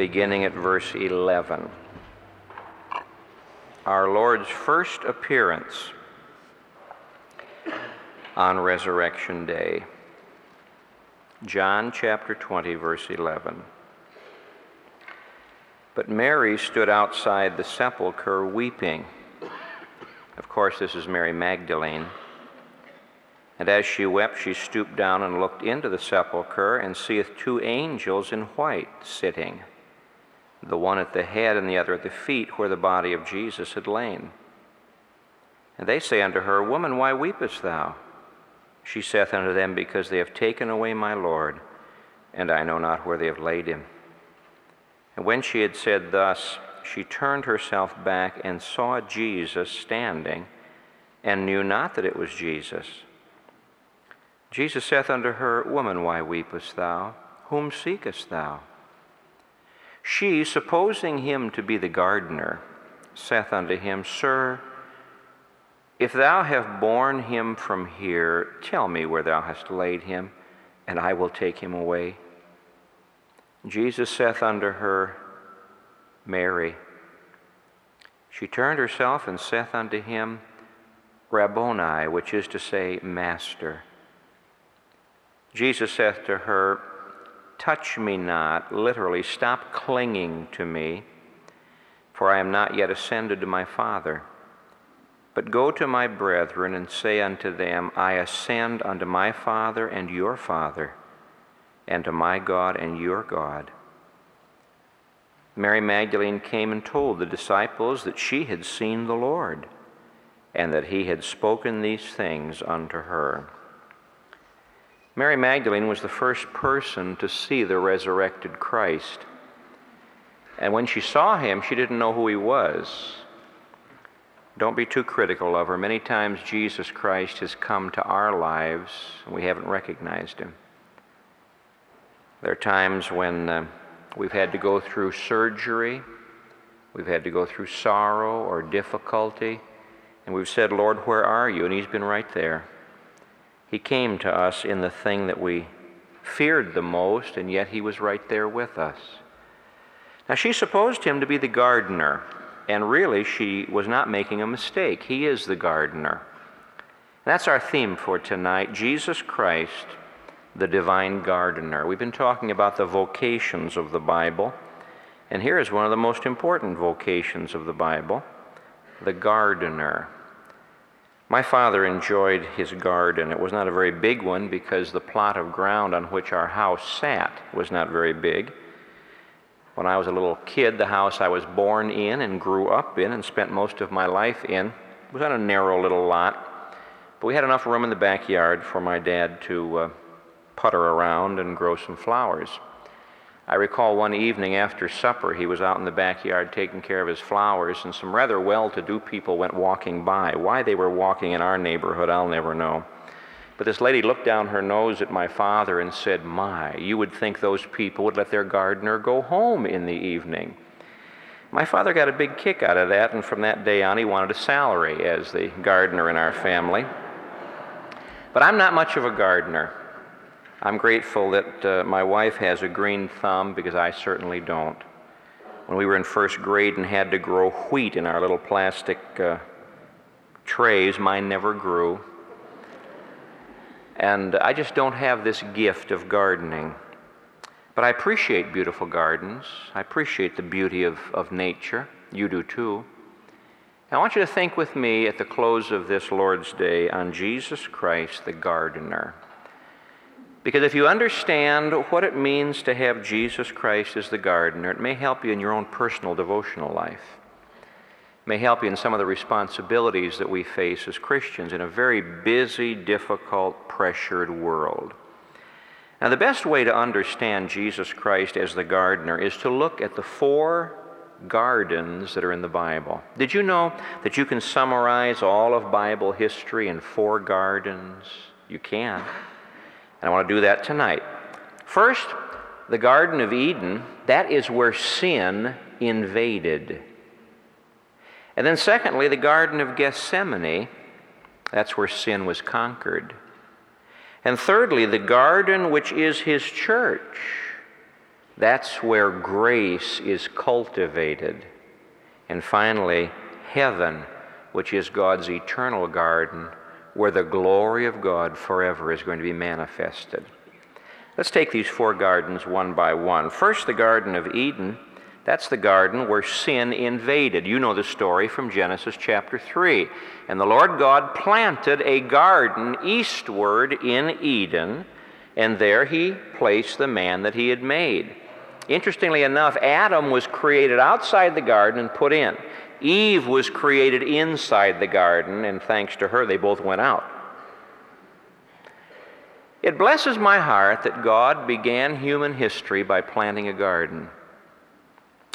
beginning at verse 11. Our Lord's first appearance on Resurrection Day. John chapter 20, verse 11. But Mary stood outside the sepulchre weeping. Of course, this is Mary Magdalene. And as she wept, she stooped down and looked into the sepulchre, and seeth two angels in white sitting the one at the head and the other at the feet, where the body of Jesus had lain. And they say unto her, Woman, why weepest thou? She saith unto them, Because they have taken away my Lord, and I know not where they have laid him. And when she had said thus, she turned herself back and saw Jesus standing, and knew not that it was Jesus. Jesus saith unto her, Woman, why weepest thou? Whom seekest thou? She, supposing him to be the gardener, saith unto him, Sir, if thou have borne him from here, tell me where thou hast laid him, and I will take him away. Jesus saith unto her, Mary. She turned herself and saith unto him, Rabboni, which is to say, Master. Jesus saith to her, Touch me not, literally, stop clinging to me, for I am not yet ascended to my Father. But go to my brethren and say unto them, I ascend unto my Father and your Father, and to my God and your God. Mary Magdalene came and told the disciples that she had seen the Lord, and that he had spoken these things unto her. Mary Magdalene was the first person to see the resurrected Christ. And when she saw him, she didn't know who he was. Don't be too critical of her. Many times Jesus Christ has come to our lives and we haven't recognized him. There are times when uh, we've had to go through surgery, we've had to go through sorrow or difficulty, and we've said, Lord, where are you? And he's been right there. He came to us in the thing that we feared the most, and yet He was right there with us. Now, she supposed Him to be the gardener, and really she was not making a mistake. He is the gardener. That's our theme for tonight Jesus Christ, the divine gardener. We've been talking about the vocations of the Bible, and here is one of the most important vocations of the Bible the gardener. My father enjoyed his garden. It was not a very big one because the plot of ground on which our house sat was not very big. When I was a little kid, the house I was born in and grew up in and spent most of my life in was on a narrow little lot. But we had enough room in the backyard for my dad to uh, putter around and grow some flowers. I recall one evening after supper, he was out in the backyard taking care of his flowers, and some rather well to do people went walking by. Why they were walking in our neighborhood, I'll never know. But this lady looked down her nose at my father and said, My, you would think those people would let their gardener go home in the evening. My father got a big kick out of that, and from that day on, he wanted a salary as the gardener in our family. But I'm not much of a gardener. I'm grateful that uh, my wife has a green thumb because I certainly don't. When we were in first grade and had to grow wheat in our little plastic uh, trays, mine never grew. And I just don't have this gift of gardening. But I appreciate beautiful gardens. I appreciate the beauty of, of nature. You do too. I want you to think with me at the close of this Lord's Day on Jesus Christ, the gardener. Because if you understand what it means to have Jesus Christ as the gardener, it may help you in your own personal devotional life. It may help you in some of the responsibilities that we face as Christians in a very busy, difficult, pressured world. Now, the best way to understand Jesus Christ as the gardener is to look at the four gardens that are in the Bible. Did you know that you can summarize all of Bible history in four gardens? You can. And I want to do that tonight. First, the Garden of Eden, that is where sin invaded. And then, secondly, the Garden of Gethsemane, that's where sin was conquered. And thirdly, the garden which is his church. That's where grace is cultivated. And finally, heaven, which is God's eternal garden, where the glory of God forever is going to be manifested. Let's take these four gardens one by one. First, the Garden of Eden. That's the garden where sin invaded. You know the story from Genesis chapter 3. And the Lord God planted a garden eastward in Eden, and there he placed the man that he had made. Interestingly enough, Adam was created outside the garden and put in. Eve was created inside the garden, and thanks to her, they both went out. It blesses my heart that God began human history by planting a garden.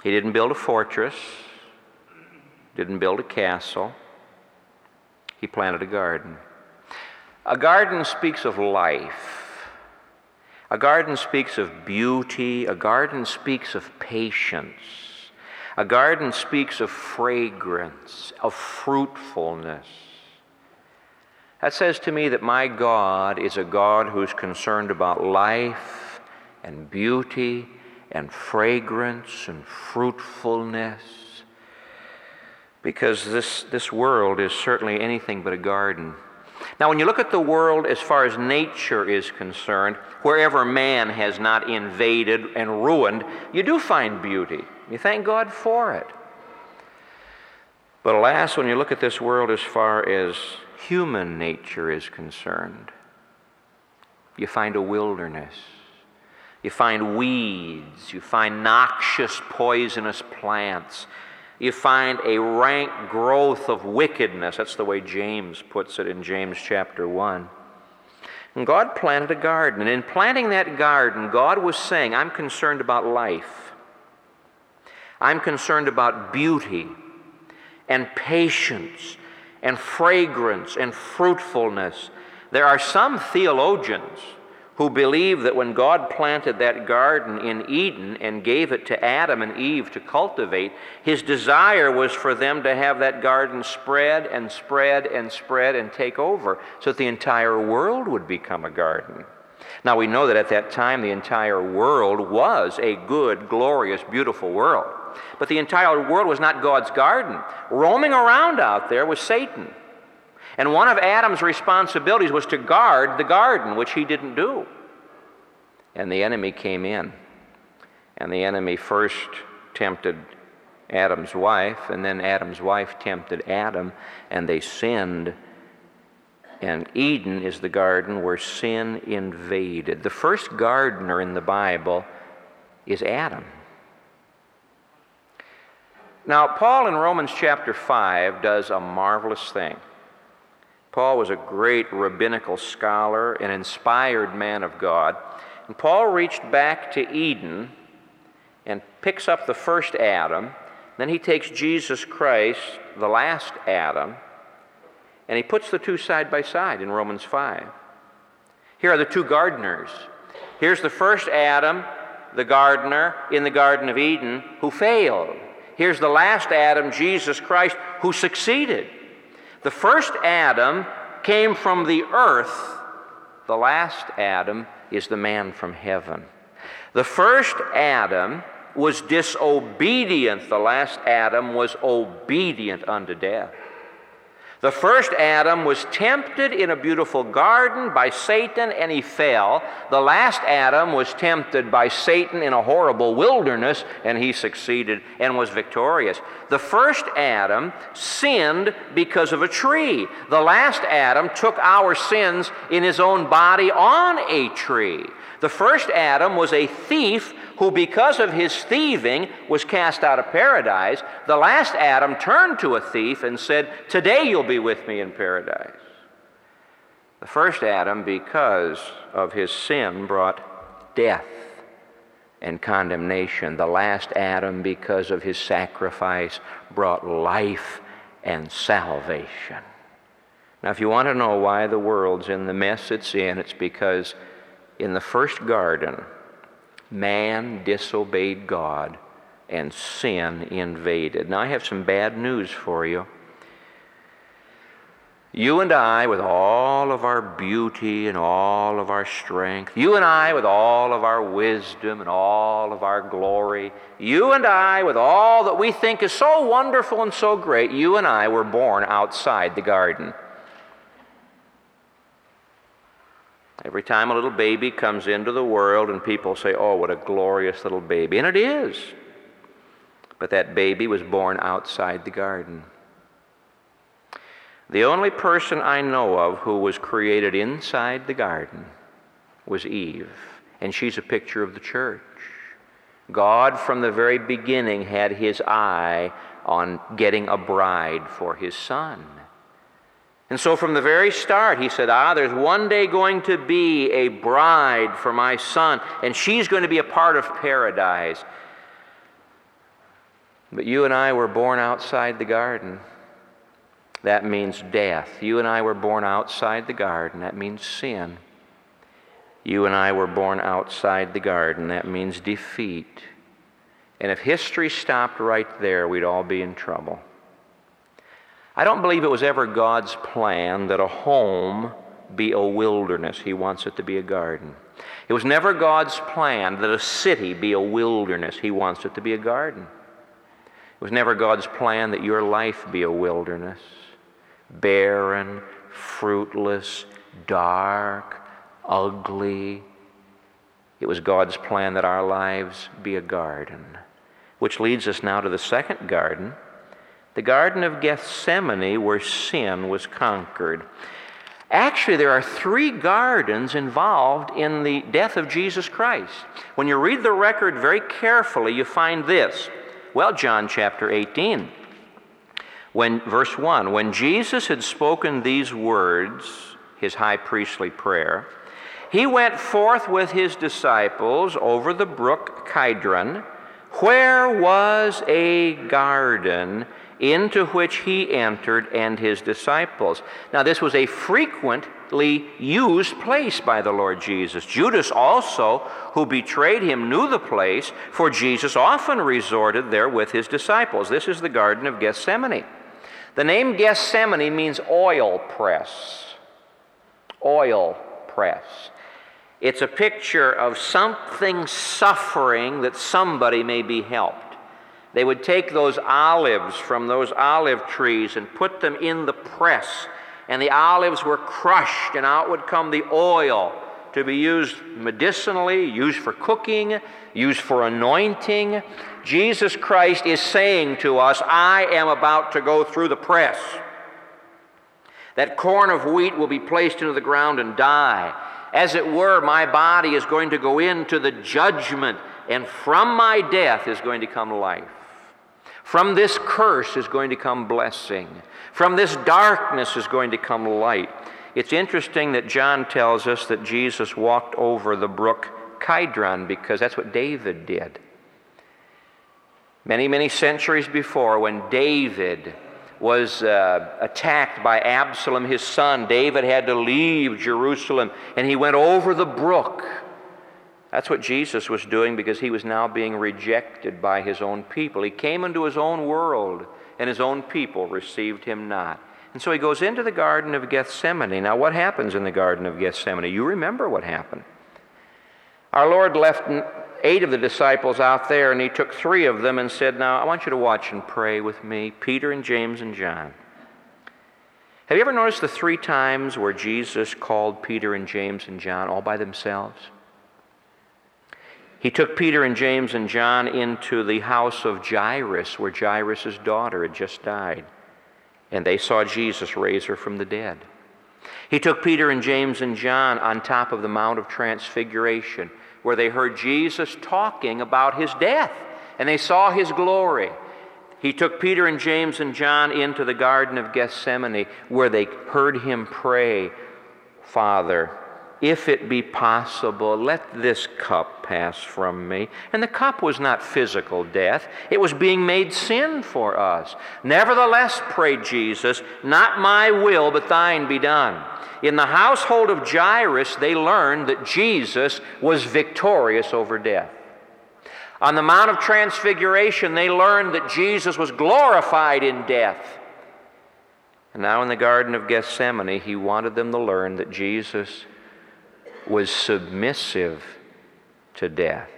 He didn't build a fortress, didn't build a castle. He planted a garden. A garden speaks of life. A garden speaks of beauty. A garden speaks of patience. A garden speaks of fragrance, of fruitfulness. That says to me that my God is a God who's concerned about life and beauty and fragrance and fruitfulness. Because this, this world is certainly anything but a garden. Now, when you look at the world as far as nature is concerned, wherever man has not invaded and ruined, you do find beauty. You thank God for it. But alas, when you look at this world as far as human nature is concerned, you find a wilderness. You find weeds. You find noxious, poisonous plants. You find a rank growth of wickedness. That's the way James puts it in James chapter 1. And God planted a garden. And in planting that garden, God was saying, I'm concerned about life. I'm concerned about beauty and patience and fragrance and fruitfulness. There are some theologians who believe that when God planted that garden in Eden and gave it to Adam and Eve to cultivate, his desire was for them to have that garden spread and spread and spread and take over so that the entire world would become a garden. Now we know that at that time the entire world was a good, glorious, beautiful world. But the entire world was not God's garden. Roaming around out there was Satan. And one of Adam's responsibilities was to guard the garden, which he didn't do. And the enemy came in. And the enemy first tempted Adam's wife, and then Adam's wife tempted Adam, and they sinned. And Eden is the garden where sin invaded. The first gardener in the Bible is Adam. Now, Paul in Romans chapter 5 does a marvelous thing. Paul was a great rabbinical scholar, an inspired man of God. And Paul reached back to Eden and picks up the first Adam. Then he takes Jesus Christ, the last Adam, and he puts the two side by side in Romans 5. Here are the two gardeners. Here's the first Adam, the gardener in the Garden of Eden, who failed. Here's the last Adam, Jesus Christ, who succeeded. The first Adam came from the earth, the last Adam is the man from heaven. The first Adam was disobedient, the last Adam was obedient unto death. The first Adam was tempted in a beautiful garden by Satan and he fell. The last Adam was tempted by Satan in a horrible wilderness and he succeeded and was victorious. The first Adam sinned because of a tree. The last Adam took our sins in his own body on a tree. The first Adam was a thief who, because of his thieving, was cast out of paradise. The last Adam turned to a thief and said, Today you'll be with me in paradise. The first Adam, because of his sin, brought death and condemnation. The last Adam, because of his sacrifice, brought life and salvation. Now, if you want to know why the world's in the mess it's in, it's because in the first garden, man disobeyed God and sin invaded. Now, I have some bad news for you. You and I, with all of our beauty and all of our strength, you and I, with all of our wisdom and all of our glory, you and I, with all that we think is so wonderful and so great, you and I were born outside the garden. Every time a little baby comes into the world and people say, Oh, what a glorious little baby. And it is. But that baby was born outside the garden. The only person I know of who was created inside the garden was Eve. And she's a picture of the church. God, from the very beginning, had his eye on getting a bride for his son. And so from the very start, he said, Ah, there's one day going to be a bride for my son, and she's going to be a part of paradise. But you and I were born outside the garden. That means death. You and I were born outside the garden. That means sin. You and I were born outside the garden. That means defeat. And if history stopped right there, we'd all be in trouble. I don't believe it was ever God's plan that a home be a wilderness. He wants it to be a garden. It was never God's plan that a city be a wilderness. He wants it to be a garden. It was never God's plan that your life be a wilderness, barren, fruitless, dark, ugly. It was God's plan that our lives be a garden. Which leads us now to the second garden the Garden of Gethsemane, where sin was conquered. Actually, there are three gardens involved in the death of Jesus Christ. When you read the record very carefully, you find this. Well, John chapter 18, when, verse 1 When Jesus had spoken these words, his high priestly prayer, he went forth with his disciples over the brook Kidron, where was a garden into which he entered and his disciples. Now, this was a frequently used place by the Lord Jesus. Judas also, who betrayed him, knew the place, for Jesus often resorted there with his disciples. This is the Garden of Gethsemane. The name Gethsemane means oil press. Oil press. It's a picture of something suffering that somebody may be helped. They would take those olives from those olive trees and put them in the press, and the olives were crushed, and out would come the oil to be used medicinally, used for cooking, used for anointing. Jesus Christ is saying to us, I am about to go through the press. That corn of wheat will be placed into the ground and die. As it were, my body is going to go into the judgment, and from my death is going to come life. From this curse is going to come blessing. From this darkness is going to come light. It's interesting that John tells us that Jesus walked over the brook Kidron because that's what David did. Many, many centuries before, when David was uh, attacked by Absalom, his son, David had to leave Jerusalem and he went over the brook that's what Jesus was doing because he was now being rejected by his own people. He came into his own world, and his own people received him not. And so he goes into the Garden of Gethsemane. Now, what happens in the Garden of Gethsemane? You remember what happened. Our Lord left eight of the disciples out there, and he took three of them and said, Now, I want you to watch and pray with me Peter and James and John. Have you ever noticed the three times where Jesus called Peter and James and John all by themselves? He took Peter and James and John into the house of Jairus, where Jairus' daughter had just died, and they saw Jesus raise her from the dead. He took Peter and James and John on top of the Mount of Transfiguration, where they heard Jesus talking about his death, and they saw his glory. He took Peter and James and John into the Garden of Gethsemane, where they heard him pray, Father, if it be possible, let this cup pass from me. And the cup was not physical death, it was being made sin for us. Nevertheless, prayed Jesus, not my will, but thine be done. In the household of Jairus, they learned that Jesus was victorious over death. On the Mount of Transfiguration, they learned that Jesus was glorified in death. And now in the Garden of Gethsemane, he wanted them to learn that Jesus was submissive to death.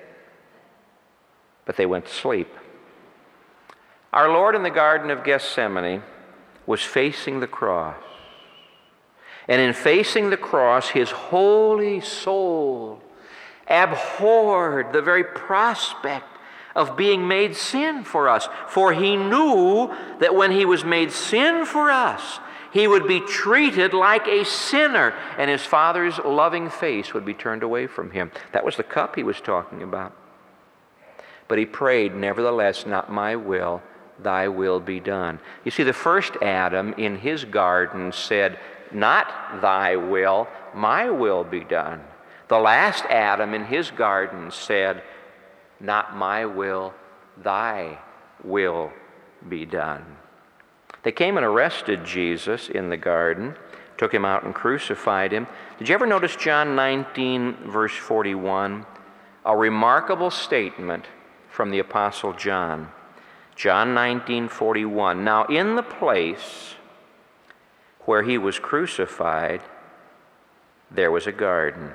But they went to sleep. Our Lord in the Garden of Gethsemane was facing the cross. And in facing the cross, his holy soul abhorred the very prospect of being made sin for us. For he knew that when he was made sin for us, he would be treated like a sinner, and his father's loving face would be turned away from him. That was the cup he was talking about. But he prayed, Nevertheless, not my will, thy will be done. You see, the first Adam in his garden said, Not thy will, my will be done. The last Adam in his garden said, Not my will, thy will be done. They came and arrested Jesus in the garden, took him out and crucified him. Did you ever notice John 19, verse 41? A remarkable statement from the Apostle John. John 19, 41. Now, in the place where he was crucified, there was a garden.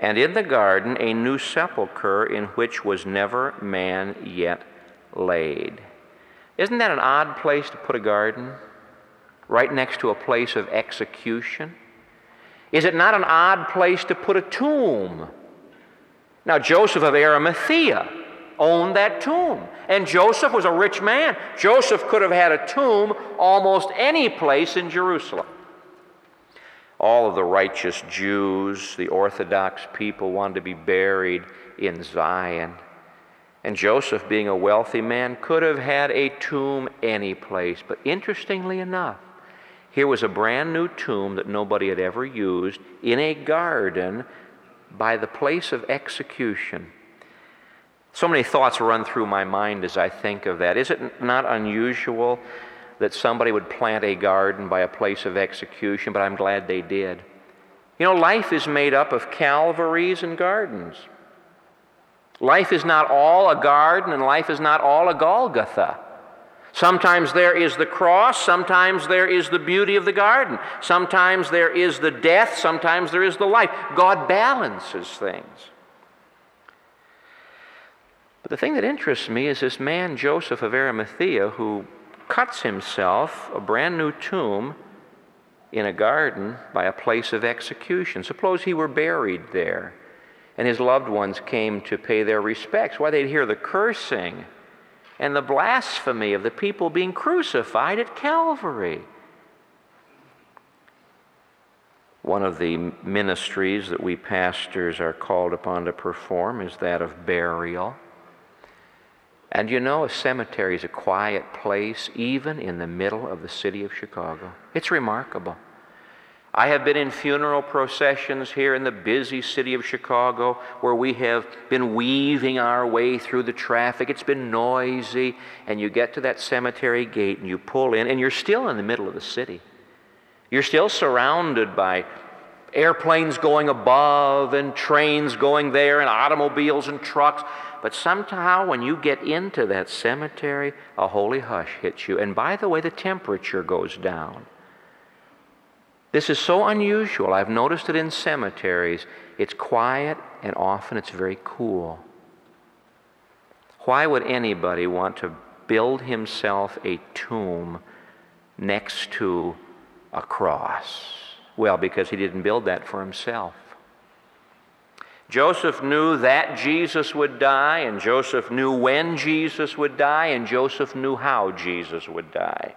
And in the garden, a new sepulchre in which was never man yet laid. Isn't that an odd place to put a garden? Right next to a place of execution? Is it not an odd place to put a tomb? Now, Joseph of Arimathea owned that tomb. And Joseph was a rich man. Joseph could have had a tomb almost any place in Jerusalem. All of the righteous Jews, the Orthodox people, wanted to be buried in Zion. And Joseph, being a wealthy man, could have had a tomb any place. But interestingly enough, here was a brand new tomb that nobody had ever used in a garden by the place of execution. So many thoughts run through my mind as I think of that. Is it not unusual that somebody would plant a garden by a place of execution? But I'm glad they did. You know, life is made up of calvaries and gardens. Life is not all a garden, and life is not all a Golgotha. Sometimes there is the cross, sometimes there is the beauty of the garden, sometimes there is the death, sometimes there is the life. God balances things. But the thing that interests me is this man, Joseph of Arimathea, who cuts himself a brand new tomb in a garden by a place of execution. Suppose he were buried there and his loved ones came to pay their respects. Why, they'd hear the cursing and the blasphemy of the people being crucified at Calvary. One of the ministries that we pastors are called upon to perform is that of burial. And you know, a cemetery is a quiet place, even in the middle of the city of Chicago. It's remarkable. I have been in funeral processions here in the busy city of Chicago where we have been weaving our way through the traffic. It's been noisy, and you get to that cemetery gate and you pull in, and you're still in the middle of the city. You're still surrounded by airplanes going above, and trains going there, and automobiles and trucks. But somehow, when you get into that cemetery, a holy hush hits you. And by the way, the temperature goes down. This is so unusual. I've noticed it in cemeteries. It's quiet and often it's very cool. Why would anybody want to build himself a tomb next to a cross? Well, because he didn't build that for himself. Joseph knew that Jesus would die, and Joseph knew when Jesus would die, and Joseph knew how Jesus would die.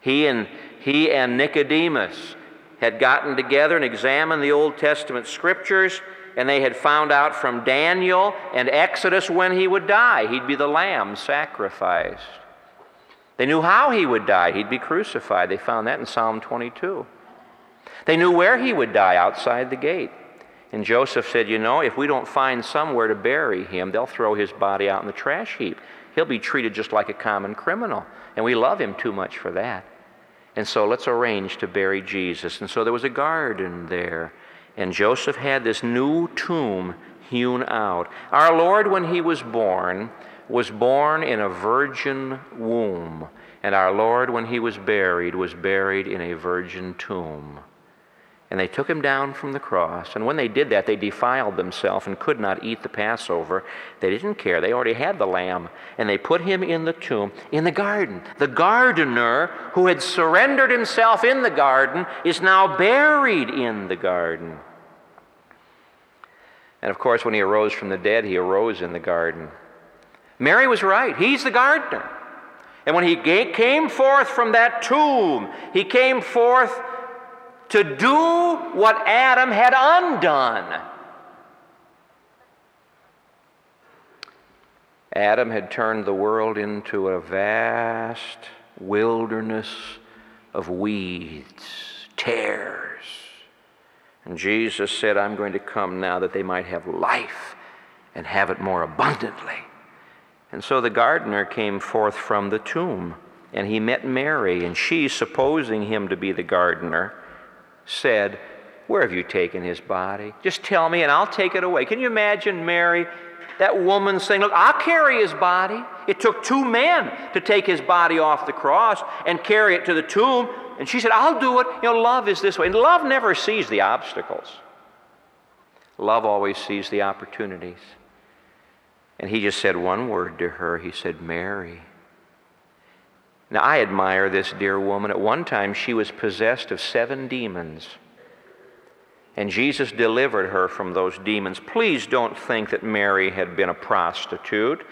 He and, he and Nicodemus had gotten together and examined the Old Testament scriptures, and they had found out from Daniel and Exodus when he would die. He'd be the lamb sacrificed. They knew how he would die. He'd be crucified. They found that in Psalm 22. They knew where he would die outside the gate. And Joseph said, You know, if we don't find somewhere to bury him, they'll throw his body out in the trash heap. He'll be treated just like a common criminal. And we love him too much for that. And so let's arrange to bury Jesus. And so there was a garden there. And Joseph had this new tomb hewn out. Our Lord, when he was born, was born in a virgin womb. And our Lord, when he was buried, was buried in a virgin tomb. And they took him down from the cross. And when they did that, they defiled themselves and could not eat the Passover. They didn't care. They already had the lamb. And they put him in the tomb in the garden. The gardener who had surrendered himself in the garden is now buried in the garden. And of course, when he arose from the dead, he arose in the garden. Mary was right. He's the gardener. And when he came forth from that tomb, he came forth to do what Adam had undone. Adam had turned the world into a vast wilderness of weeds, tares. And Jesus said, I'm going to come now that they might have life and have it more abundantly. And so the gardener came forth from the tomb, and he met Mary, and she, supposing him to be the gardener, said, Where have you taken his body? Just tell me, and I'll take it away. Can you imagine Mary, that woman saying, Look, I'll carry his body. It took two men to take his body off the cross and carry it to the tomb. And she said, I'll do it. You know, love is this way. And love never sees the obstacles, love always sees the opportunities. And he just said one word to her. He said, Mary. Now, I admire this dear woman. At one time, she was possessed of seven demons. And Jesus delivered her from those demons. Please don't think that Mary had been a prostitute.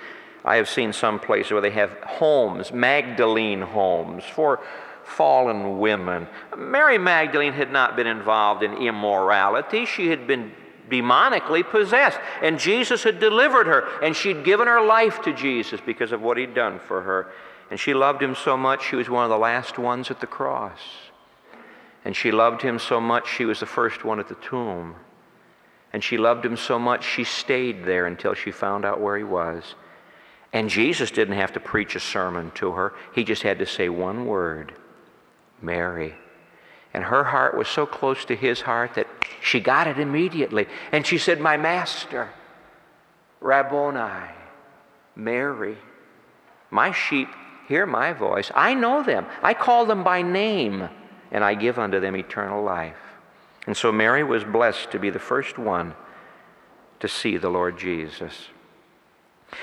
I have seen some places where they have homes, Magdalene homes, for fallen women. Mary Magdalene had not been involved in immorality. She had been demonically possessed. And Jesus had delivered her, and she'd given her life to Jesus because of what he'd done for her. And she loved him so much, she was one of the last ones at the cross. And she loved him so much, she was the first one at the tomb. And she loved him so much, she stayed there until she found out where he was. And Jesus didn't have to preach a sermon to her, he just had to say one word Mary. And her heart was so close to his heart that she got it immediately. And she said, My master, Rabboni, Mary, my sheep hear my voice. I know them. I call them by name, and I give unto them eternal life. And so Mary was blessed to be the first one to see the Lord Jesus.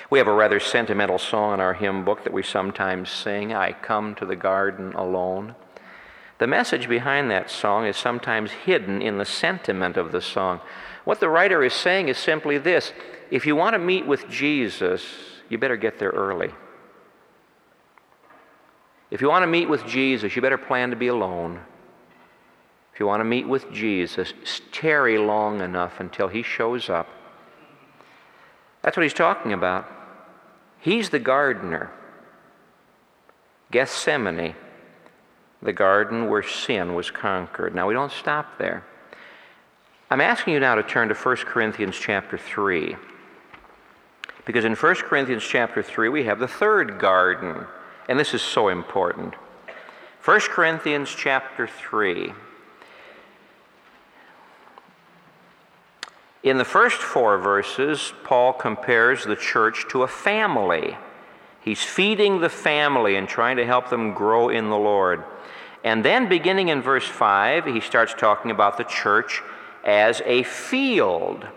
We have a rather sentimental song in our hymn book that we sometimes sing I come to the garden alone. The message behind that song is sometimes hidden in the sentiment of the song. What the writer is saying is simply this if you want to meet with Jesus, you better get there early. If you want to meet with Jesus, you better plan to be alone. If you want to meet with Jesus, tarry long enough until he shows up. That's what he's talking about. He's the gardener. Gethsemane the garden where sin was conquered. Now, we don't stop there. I'm asking you now to turn to 1 Corinthians chapter 3. Because in 1 Corinthians chapter 3, we have the third garden, and this is so important. 1 Corinthians chapter 3. In the first four verses, Paul compares the church to a family. He's feeding the family and trying to help them grow in the Lord. And then, beginning in verse 5, he starts talking about the church as a field.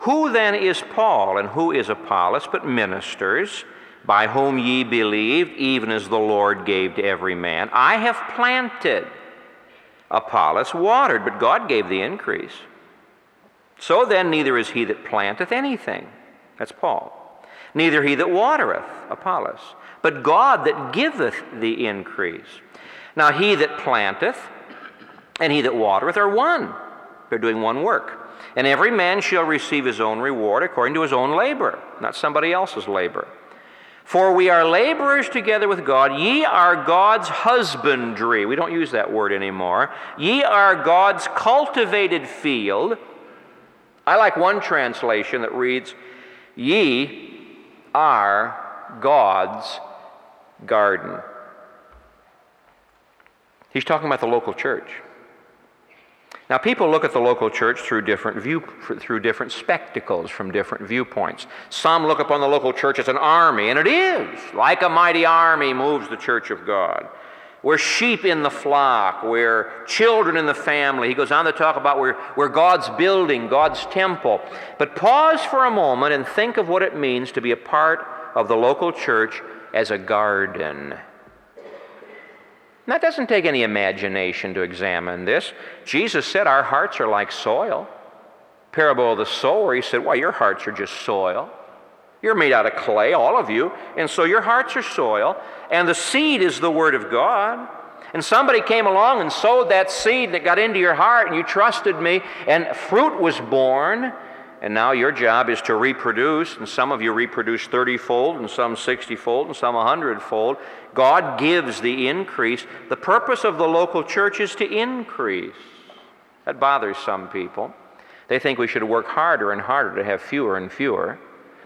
Who then is Paul and who is Apollos but ministers, by whom ye believed, even as the Lord gave to every man? I have planted, Apollos watered, but God gave the increase. So then, neither is he that planteth anything. That's Paul. Neither he that watereth, Apollos, but God that giveth the increase. Now, he that planteth and he that watereth are one. They're doing one work. And every man shall receive his own reward according to his own labor, not somebody else's labor. For we are laborers together with God. Ye are God's husbandry. We don't use that word anymore. Ye are God's cultivated field. I like one translation that reads, Ye are God's garden. He's talking about the local church. Now, people look at the local church through different, view, through different spectacles from different viewpoints. Some look upon the local church as an army, and it is. Like a mighty army moves the church of God. We're sheep in the flock. We're children in the family. He goes on to talk about we're, we're God's building, God's temple. But pause for a moment and think of what it means to be a part of the local church as a garden. That doesn't take any imagination to examine this. Jesus said our hearts are like soil. Parable of the sower, he said, Why, your hearts are just soil. You're made out of clay, all of you, and so your hearts are soil, and the seed is the Word of God. And somebody came along and sowed that seed that got into your heart, and you trusted me, and fruit was born. And now your job is to reproduce, and some of you reproduce 30 fold, and some 60 fold, and some 100 fold. God gives the increase. The purpose of the local church is to increase. That bothers some people. They think we should work harder and harder to have fewer and fewer.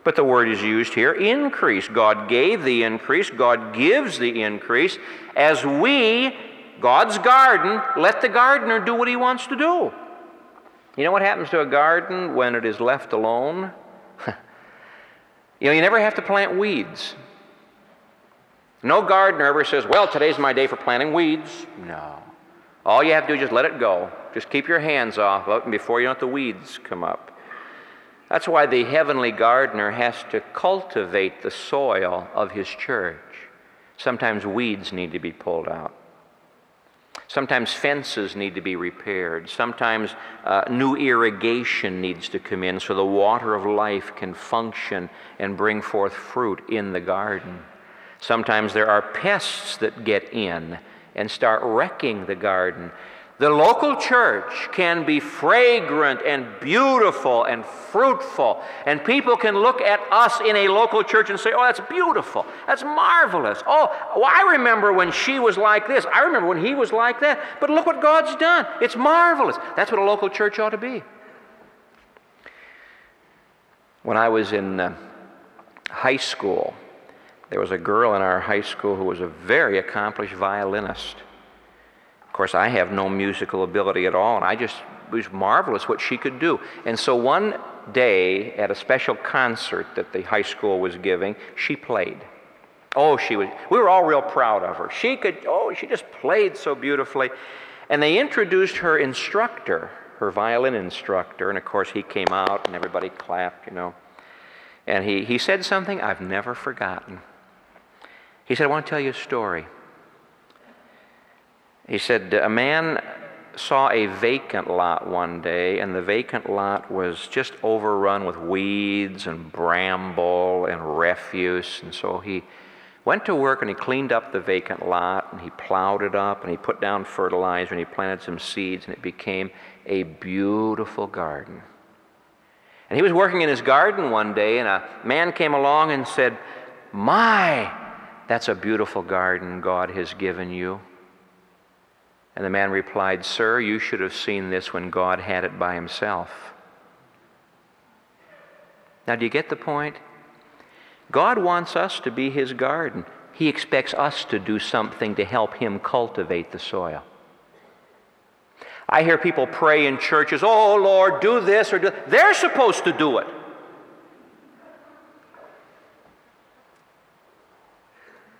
But the word is used here increase. God gave the increase, God gives the increase. As we, God's garden, let the gardener do what he wants to do. You know what happens to a garden when it is left alone? you know, you never have to plant weeds. No gardener ever says, Well, today's my day for planting weeds. No. All you have to do is just let it go. Just keep your hands off of it before you know it, the weeds come up. That's why the heavenly gardener has to cultivate the soil of his church. Sometimes weeds need to be pulled out. Sometimes fences need to be repaired. Sometimes uh, new irrigation needs to come in so the water of life can function and bring forth fruit in the garden. Sometimes there are pests that get in and start wrecking the garden. The local church can be fragrant and beautiful and fruitful, and people can look at us in a local church and say, Oh, that's beautiful. That's marvelous. Oh, well, I remember when she was like this. I remember when he was like that. But look what God's done. It's marvelous. That's what a local church ought to be. When I was in uh, high school, there was a girl in our high school who was a very accomplished violinist. Of course, I have no musical ability at all, and I just was marvelous what she could do. And so one day at a special concert that the high school was giving, she played. Oh, she was, we were all real proud of her. She could, oh, she just played so beautifully. And they introduced her instructor, her violin instructor, and of course he came out and everybody clapped, you know. And he, he said something I've never forgotten. He said, I want to tell you a story. He said, A man saw a vacant lot one day, and the vacant lot was just overrun with weeds and bramble and refuse. And so he went to work and he cleaned up the vacant lot and he plowed it up and he put down fertilizer and he planted some seeds, and it became a beautiful garden. And he was working in his garden one day, and a man came along and said, My, that's a beautiful garden God has given you. And the man replied, Sir, you should have seen this when God had it by himself. Now, do you get the point? God wants us to be his garden. He expects us to do something to help him cultivate the soil. I hear people pray in churches, oh Lord, do this or do that. They're supposed to do it.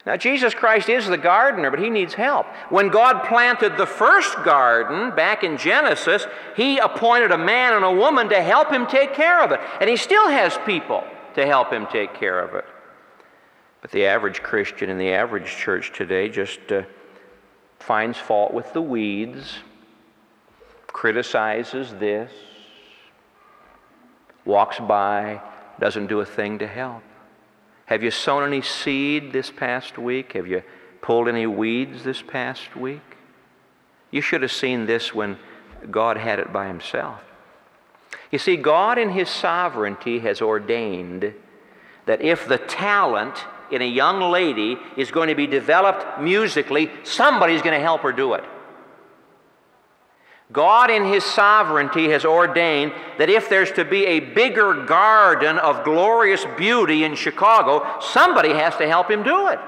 Now, Jesus Christ is the gardener, but he needs help. When God planted the first garden back in Genesis, he appointed a man and a woman to help him take care of it. And he still has people to help him take care of it. But the average Christian in the average church today just uh, finds fault with the weeds, criticizes this, walks by, doesn't do a thing to help. Have you sown any seed this past week? Have you pulled any weeds this past week? You should have seen this when God had it by Himself. You see, God in His sovereignty has ordained that if the talent in a young lady is going to be developed musically, somebody's going to help her do it. God, in His sovereignty, has ordained that if there's to be a bigger garden of glorious beauty in Chicago, somebody has to help Him do it.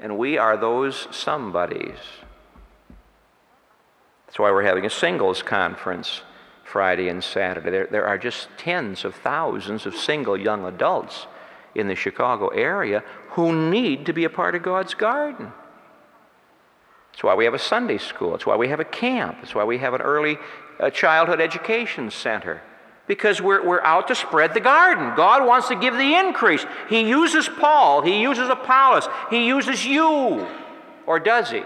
And we are those somebodies. That's why we're having a singles conference Friday and Saturday. There, there are just tens of thousands of single young adults in the Chicago area who need to be a part of God's garden. That's why we have a Sunday school. That's why we have a camp. That's why we have an early uh, childhood education center. Because we're, we're out to spread the garden. God wants to give the increase. He uses Paul, He uses Apollos, He uses you. Or does He?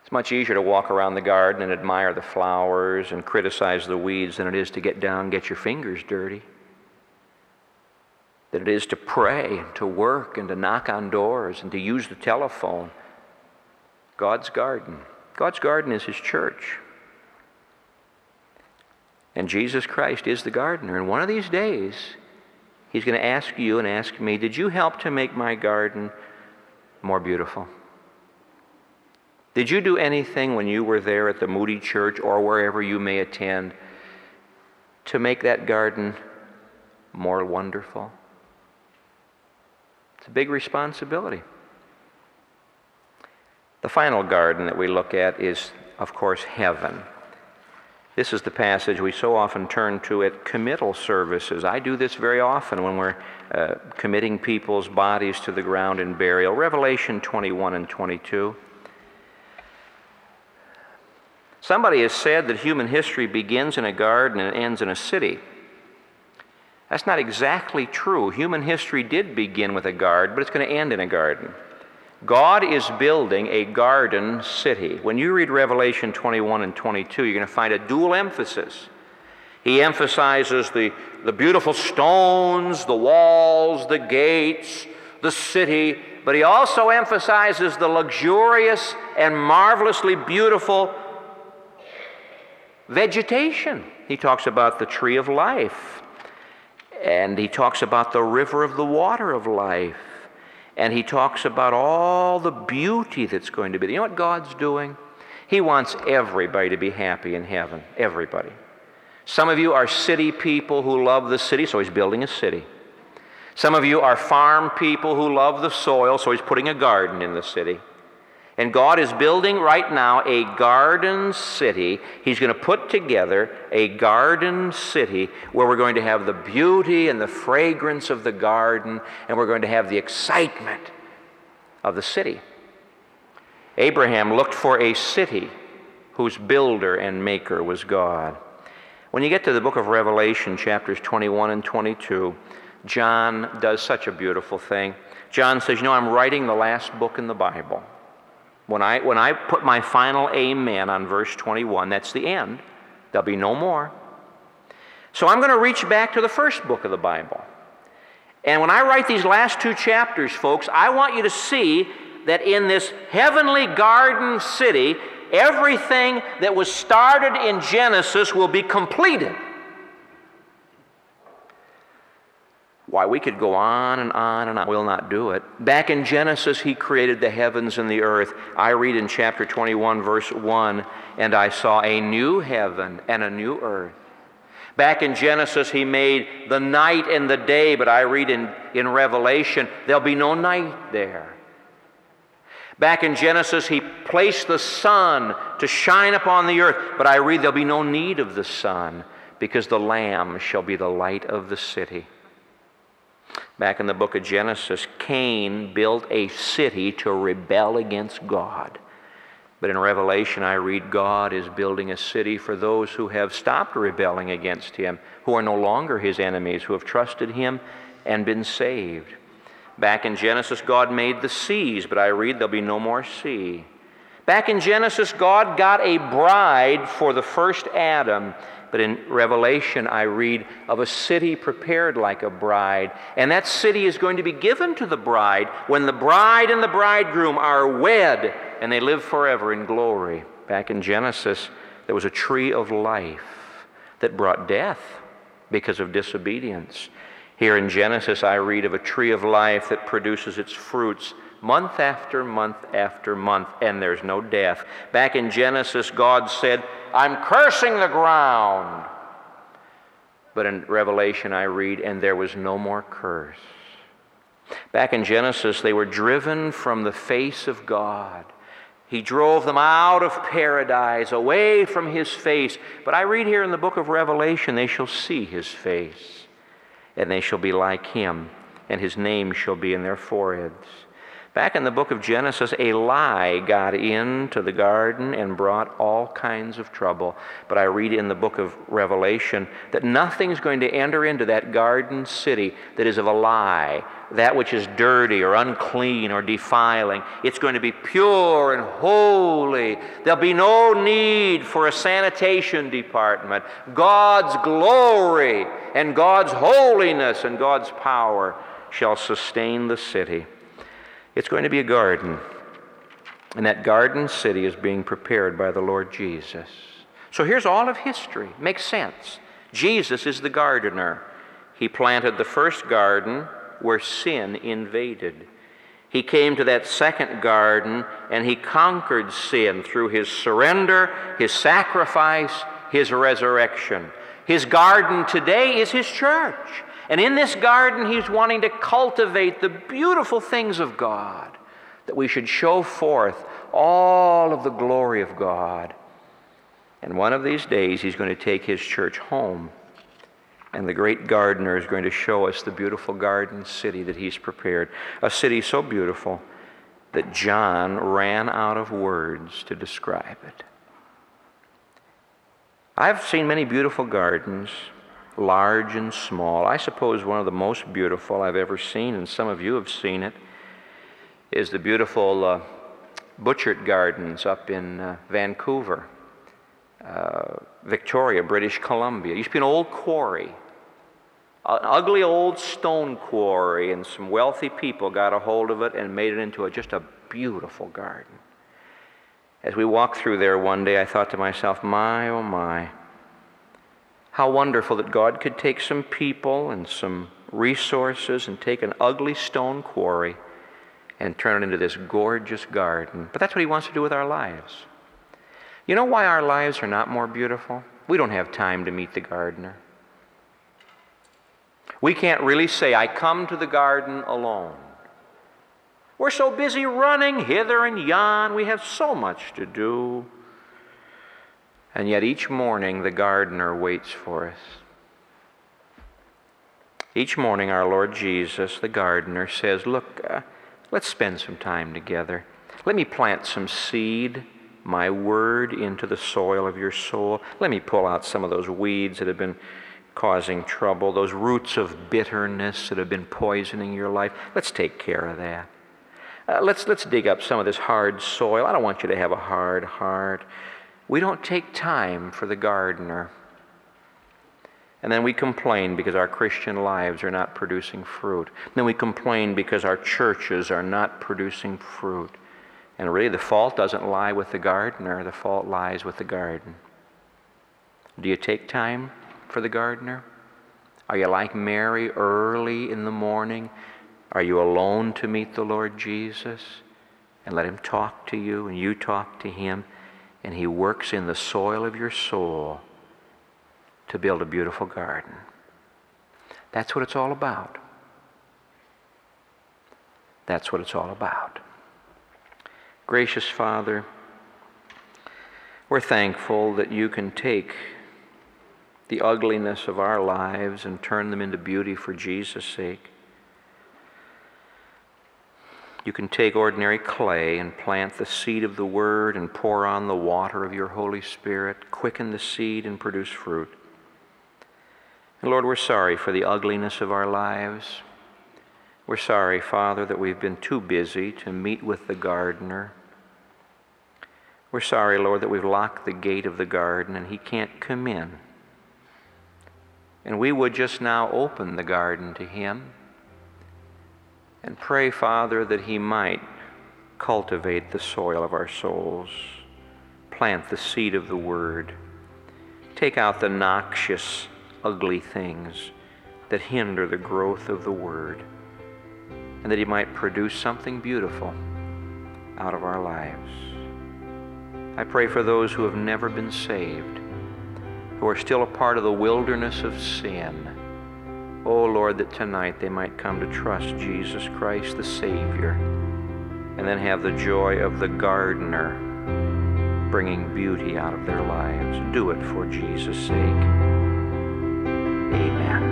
It's much easier to walk around the garden and admire the flowers and criticize the weeds than it is to get down and get your fingers dirty than it is to pray and to work and to knock on doors and to use the telephone. God's garden. God's garden is His church. And Jesus Christ is the gardener. And one of these days, He's going to ask you and ask me, Did you help to make my garden more beautiful? Did you do anything when you were there at the Moody Church or wherever you may attend to make that garden more wonderful? It's a big responsibility. The final garden that we look at is, of course, heaven. This is the passage we so often turn to at committal services. I do this very often when we're uh, committing people's bodies to the ground in burial. Revelation 21 and 22. Somebody has said that human history begins in a garden and ends in a city. That's not exactly true. Human history did begin with a garden, but it's going to end in a garden. God is building a garden city. When you read Revelation 21 and 22, you're going to find a dual emphasis. He emphasizes the, the beautiful stones, the walls, the gates, the city, but he also emphasizes the luxurious and marvelously beautiful vegetation. He talks about the tree of life and he talks about the river of the water of life. And he talks about all the beauty that's going to be. You know what God's doing? He wants everybody to be happy in heaven. Everybody. Some of you are city people who love the city, so he's building a city. Some of you are farm people who love the soil, so he's putting a garden in the city. And God is building right now a garden city. He's going to put together a garden city where we're going to have the beauty and the fragrance of the garden, and we're going to have the excitement of the city. Abraham looked for a city whose builder and maker was God. When you get to the book of Revelation, chapters 21 and 22, John does such a beautiful thing. John says, You know, I'm writing the last book in the Bible. When I, when I put my final amen on verse 21, that's the end. There'll be no more. So I'm going to reach back to the first book of the Bible. And when I write these last two chapters, folks, I want you to see that in this heavenly garden city, everything that was started in Genesis will be completed. Why, we could go on and on and on. We'll not do it. Back in Genesis, he created the heavens and the earth. I read in chapter 21, verse 1 And I saw a new heaven and a new earth. Back in Genesis, he made the night and the day, but I read in, in Revelation, there'll be no night there. Back in Genesis, he placed the sun to shine upon the earth, but I read there'll be no need of the sun because the Lamb shall be the light of the city. Back in the book of Genesis, Cain built a city to rebel against God. But in Revelation, I read God is building a city for those who have stopped rebelling against Him, who are no longer His enemies, who have trusted Him and been saved. Back in Genesis, God made the seas, but I read there'll be no more sea. Back in Genesis, God got a bride for the first Adam but in Revelation, I read of a city prepared like a bride. And that city is going to be given to the bride when the bride and the bridegroom are wed and they live forever in glory. Back in Genesis, there was a tree of life that brought death because of disobedience. Here in Genesis, I read of a tree of life that produces its fruits month after month after month, and there's no death. Back in Genesis, God said, I'm cursing the ground. But in Revelation, I read, and there was no more curse. Back in Genesis, they were driven from the face of God. He drove them out of paradise, away from his face. But I read here in the book of Revelation, they shall see his face, and they shall be like him, and his name shall be in their foreheads. Back in the book of Genesis, a lie got into the garden and brought all kinds of trouble. But I read in the book of Revelation that nothing's going to enter into that garden city that is of a lie, that which is dirty or unclean or defiling. It's going to be pure and holy. There'll be no need for a sanitation department. God's glory and God's holiness and God's power shall sustain the city. It's going to be a garden. And that garden city is being prepared by the Lord Jesus. So here's all of history. Makes sense. Jesus is the gardener. He planted the first garden where sin invaded. He came to that second garden and he conquered sin through his surrender, his sacrifice, his resurrection. His garden today is his church. And in this garden, he's wanting to cultivate the beautiful things of God, that we should show forth all of the glory of God. And one of these days, he's going to take his church home. And the great gardener is going to show us the beautiful garden city that he's prepared. A city so beautiful that John ran out of words to describe it. I've seen many beautiful gardens large and small. I suppose one of the most beautiful I've ever seen, and some of you have seen it, is the beautiful uh, Butchart Gardens up in uh, Vancouver, uh, Victoria, British Columbia. It used to be an old quarry, an ugly old stone quarry, and some wealthy people got a hold of it and made it into a, just a beautiful garden. As we walked through there one day, I thought to myself, my, oh my, how wonderful that God could take some people and some resources and take an ugly stone quarry and turn it into this gorgeous garden. But that's what He wants to do with our lives. You know why our lives are not more beautiful? We don't have time to meet the gardener. We can't really say, I come to the garden alone. We're so busy running hither and yon, we have so much to do. And yet each morning the gardener waits for us. Each morning our Lord Jesus, the gardener, says, Look, uh, let's spend some time together. Let me plant some seed, my word, into the soil of your soul. Let me pull out some of those weeds that have been causing trouble, those roots of bitterness that have been poisoning your life. Let's take care of that. Uh, let's, let's dig up some of this hard soil. I don't want you to have a hard heart. We don't take time for the gardener. And then we complain because our Christian lives are not producing fruit. And then we complain because our churches are not producing fruit. And really, the fault doesn't lie with the gardener, the fault lies with the garden. Do you take time for the gardener? Are you like Mary early in the morning? Are you alone to meet the Lord Jesus and let Him talk to you and you talk to Him? And He works in the soil of your soul to build a beautiful garden. That's what it's all about. That's what it's all about. Gracious Father, we're thankful that you can take the ugliness of our lives and turn them into beauty for Jesus' sake. You can take ordinary clay and plant the seed of the Word and pour on the water of your Holy Spirit, quicken the seed and produce fruit. And Lord, we're sorry for the ugliness of our lives. We're sorry, Father, that we've been too busy to meet with the gardener. We're sorry, Lord, that we've locked the gate of the garden and he can't come in. And we would just now open the garden to him and pray, Father, that He might cultivate the soil of our souls, plant the seed of the Word, take out the noxious, ugly things that hinder the growth of the Word, and that He might produce something beautiful out of our lives. I pray for those who have never been saved, who are still a part of the wilderness of sin. Oh Lord, that tonight they might come to trust Jesus Christ the Savior and then have the joy of the gardener bringing beauty out of their lives. Do it for Jesus' sake. Amen.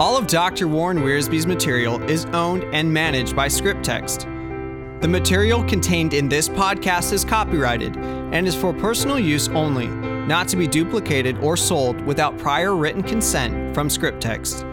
All of Dr. Warren Wiersbe's material is owned and managed by ScriptText. The material contained in this podcast is copyrighted and is for personal use only, not to be duplicated or sold without prior written consent from ScriptText.